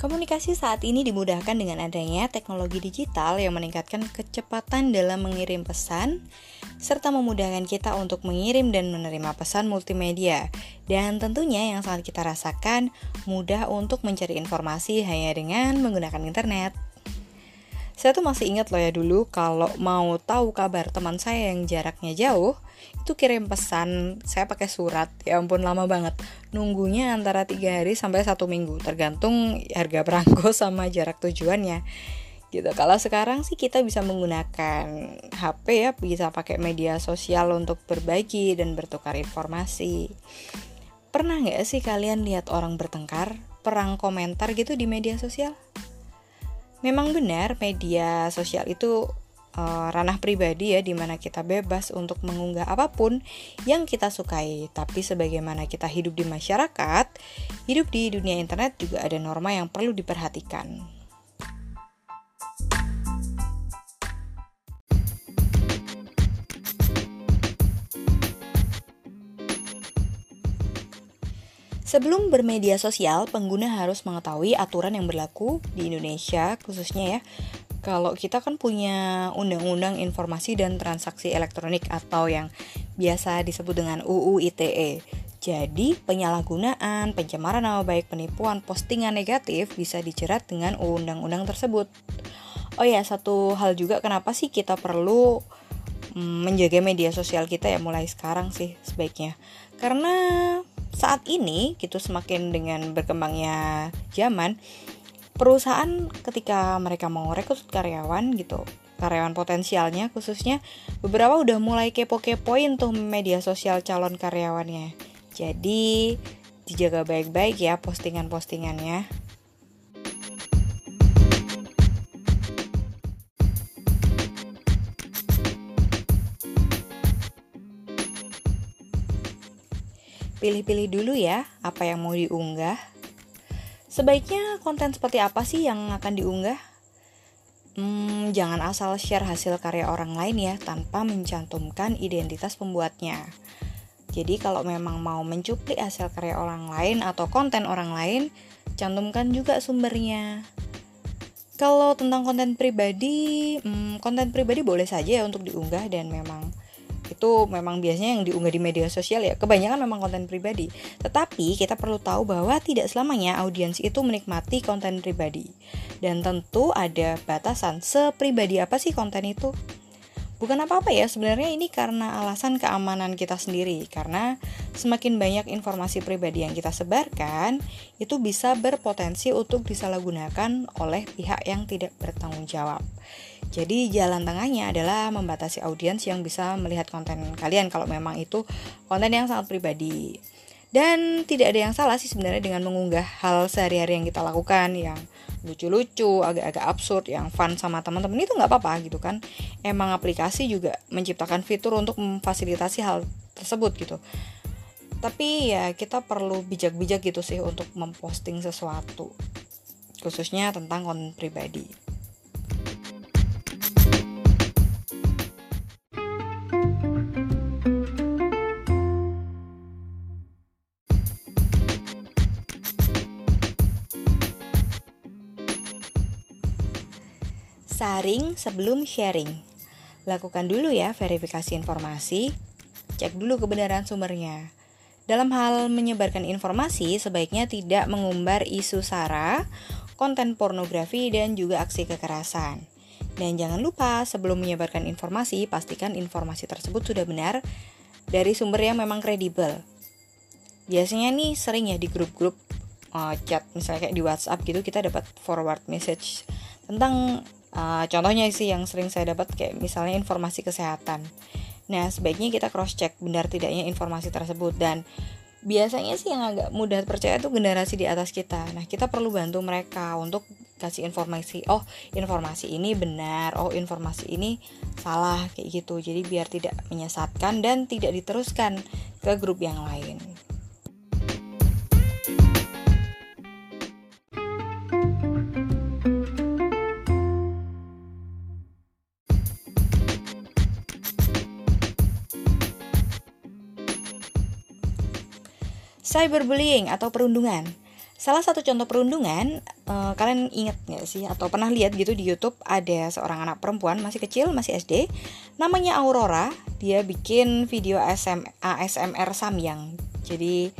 Komunikasi saat ini dimudahkan dengan adanya teknologi digital yang meningkatkan kecepatan dalam mengirim pesan, serta memudahkan kita untuk mengirim dan menerima pesan multimedia. Dan tentunya yang sangat kita rasakan, mudah untuk mencari informasi hanya dengan menggunakan internet. Saya tuh masih ingat loh ya dulu kalau mau tahu kabar teman saya yang jaraknya jauh, itu kirim pesan saya pakai surat. Ya ampun lama banget. Nunggunya antara tiga hari sampai satu minggu, tergantung harga perangko sama jarak tujuannya. Gitu. Kalau sekarang sih kita bisa menggunakan HP ya, bisa pakai media sosial untuk berbagi dan bertukar informasi. Pernah nggak sih kalian lihat orang bertengkar, perang komentar gitu di media sosial? Memang benar media sosial itu uh, ranah pribadi ya di mana kita bebas untuk mengunggah apa pun yang kita sukai. Tapi sebagaimana kita hidup di masyarakat hidup di dunia internet juga ada norma yang perlu diperhatikan Sebelum bermedia sosial, pengguna harus mengetahui aturan yang berlaku di Indonesia khususnya ya. Kalau kita kan punya Undang-Undang Informasi dan Transaksi Elektronik atau yang biasa disebut dengan UU ITE. Jadi, penyalahgunaan, pencemaran nama baik, penipuan, postingan negatif bisa dijerat dengan undang-undang tersebut. Oh ya, satu hal juga kenapa sih kita perlu mm, menjaga media sosial kita ya mulai sekarang sih sebaiknya. Karena saat ini gitu semakin dengan berkembangnya zaman perusahaan ketika mereka mau rekrut karyawan gitu karyawan potensialnya khususnya beberapa udah mulai kepo-kepoin tuh media sosial calon karyawannya. Jadi dijaga baik-baik ya postingan-postingannya Pilih-pilih dulu ya apa yang mau diunggah. Sebaiknya konten seperti apa sih yang akan diunggah? Hmm, jangan asal share hasil karya orang lain ya tanpa mencantumkan identitas pembuatnya. Jadi kalau memang mau mencuplik hasil karya orang lain atau konten orang lain, cantumkan juga sumbernya. Kalau tentang konten pribadi, hmm, konten pribadi boleh saja ya untuk diunggah dan memang itu memang biasanya yang diunggah di media sosial ya. Kebanyakan memang konten pribadi. Tetapi kita perlu tahu bahwa tidak selamanya audiens itu menikmati konten pribadi. Dan tentu ada batasan sepribadi apa sih konten itu bukan apa-apa ya sebenarnya ini karena alasan keamanan kita sendiri karena semakin banyak informasi pribadi yang kita sebarkan itu bisa berpotensi untuk disalahgunakan oleh pihak yang tidak bertanggung jawab jadi jalan tengahnya adalah membatasi audiens yang bisa melihat konten kalian kalau memang itu konten yang sangat pribadi. Dan tidak ada yang salah sih sebenarnya dengan mengunggah hal sehari-hari yang kita lakukan yang lucu-lucu, agak-agak absurd, yang fun sama teman-teman itu nggak apa-apa gitu kan. Emang aplikasi juga menciptakan fitur untuk memfasilitasi hal tersebut gitu. Tapi ya kita perlu bijak-bijak gitu sih untuk memposting sesuatu, khususnya tentang konten pribadi. Saring sebelum sharing. Lakukan dulu ya verifikasi informasi, cek dulu kebenaran sumbernya. Dalam hal menyebarkan informasi, sebaiknya tidak mengumbar isu sara, konten pornografi, dan juga aksi kekerasan. Dan jangan lupa, sebelum menyebarkan informasi, pastikan informasi tersebut sudah benar dari sumber yang memang kredibel. Biasanya nih sering ya di grup-grup uh, chat, misalnya kayak di WhatsApp gitu, kita dapat forward message tentang Uh, contohnya sih yang sering saya dapat kayak misalnya informasi kesehatan. Nah, sebaiknya kita cross check benar tidaknya informasi tersebut dan biasanya sih yang agak mudah percaya itu generasi di atas kita. Nah, kita perlu bantu mereka untuk kasih informasi. Oh, informasi ini benar. Oh, informasi ini salah kayak gitu. Jadi biar tidak menyesatkan dan tidak diteruskan ke grup yang lain. Cyberbullying atau perundungan. Salah satu contoh perundungan uh, kalian ingat nggak sih atau pernah lihat gitu di YouTube ada seorang anak perempuan masih kecil masih SD namanya Aurora dia bikin video ASM, ASMR samyang. Jadi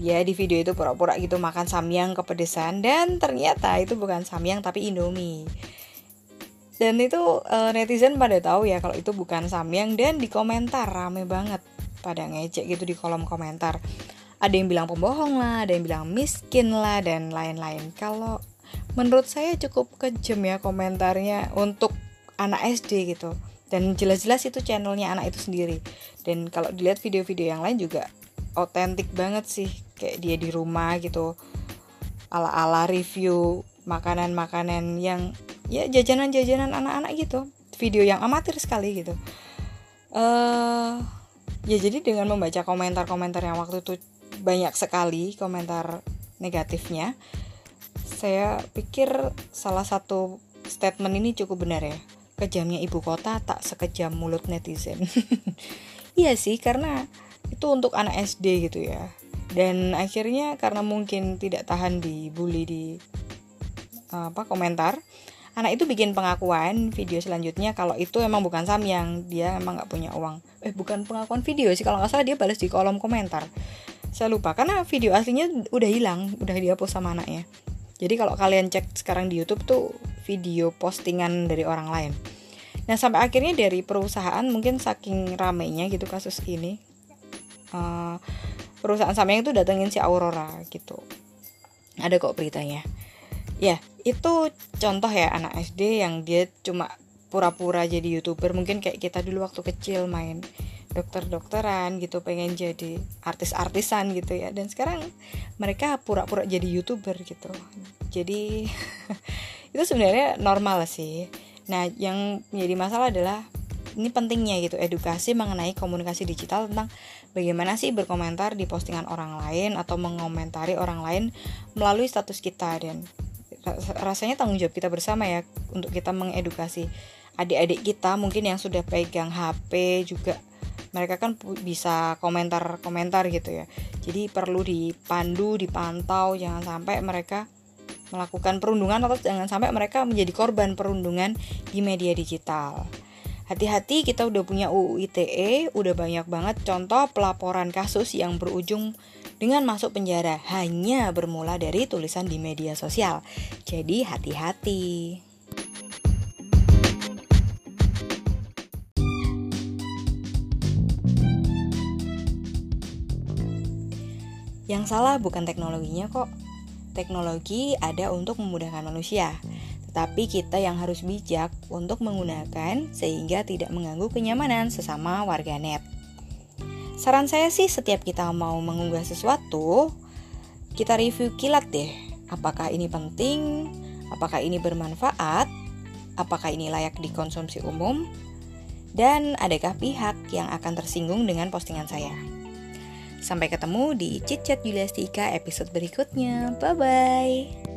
dia di video itu pura-pura gitu makan samyang kepedesan dan ternyata itu bukan samyang tapi Indomie. Dan itu uh, netizen pada tahu ya kalau itu bukan samyang dan di komentar rame banget pada ngecek gitu di kolom komentar ada yang bilang pembohong lah, ada yang bilang miskin lah dan lain-lain. Kalau menurut saya cukup kejam ya komentarnya untuk anak SD gitu. Dan jelas-jelas itu channelnya anak itu sendiri. Dan kalau dilihat video-video yang lain juga otentik banget sih kayak dia di rumah gitu ala-ala review makanan-makanan yang ya jajanan-jajanan anak-anak gitu video yang amatir sekali gitu eh uh, ya jadi dengan membaca komentar-komentar yang waktu itu banyak sekali komentar negatifnya. Saya pikir salah satu statement ini cukup benar ya. Kejamnya ibu kota tak sekejam mulut netizen. Iya sih karena itu untuk anak SD gitu ya. Dan akhirnya karena mungkin tidak tahan dibully di apa komentar anak itu bikin pengakuan video selanjutnya kalau itu emang bukan Samyang. Dia emang nggak punya uang. Eh bukan pengakuan video sih. Kalau nggak salah dia balas di kolom komentar saya lupa karena video aslinya udah hilang udah dihapus sama anaknya. Jadi kalau kalian cek sekarang di YouTube tuh video postingan dari orang lain. Nah sampai akhirnya dari perusahaan mungkin saking ramenya gitu kasus ini uh, perusahaan sama itu datengin si Aurora gitu. Ada kok beritanya. Ya itu contoh ya anak SD yang dia cuma pura-pura jadi youtuber mungkin kayak kita dulu waktu kecil main dokter-dokteran gitu pengen jadi artis-artisan gitu ya. Dan sekarang mereka pura-pura jadi youtuber gitu. Jadi itu sebenarnya normal sih. Nah yang menjadi masalah adalah ini pentingnya gitu edukasi mengenai komunikasi digital tentang bagaimana sih berkomentar di postingan orang lain atau mengomentari orang lain melalui status kita. Dan rasanya tanggung jawab kita bersama ya untuk kita mengedukasi adik-adik kita mungkin yang sudah pegang HP juga mereka kan bisa komentar-komentar gitu ya. Jadi perlu dipandu dipantau jangan sampai mereka melakukan perundungan atau jangan sampai mereka menjadi korban perundungan di media digital. Hati-hati kita udah punya UU ITE udah banyak banget contoh pelaporan kasus yang berujung dengan masuk penjara hanya bermula dari tulisan di media sosial. Jadi hati-hati Yang salah bukan teknologinya kok. Teknologi ada untuk memudahkan manusia, tetapi kita yang harus bijak untuk menggunakan sehingga tidak mengganggu kenyamanan sesama warganet. Saran saya sih setiap kita mau mengunggah sesuatu, kita review kilat deh. Apakah ini penting? Apakah ini bermanfaat? Apakah ini layak dikonsumsi umum? Dan adakah pihak yang akan tersinggung dengan postingan saya? Sampai ketemu di Chat Chat episode berikutnya. Bye bye.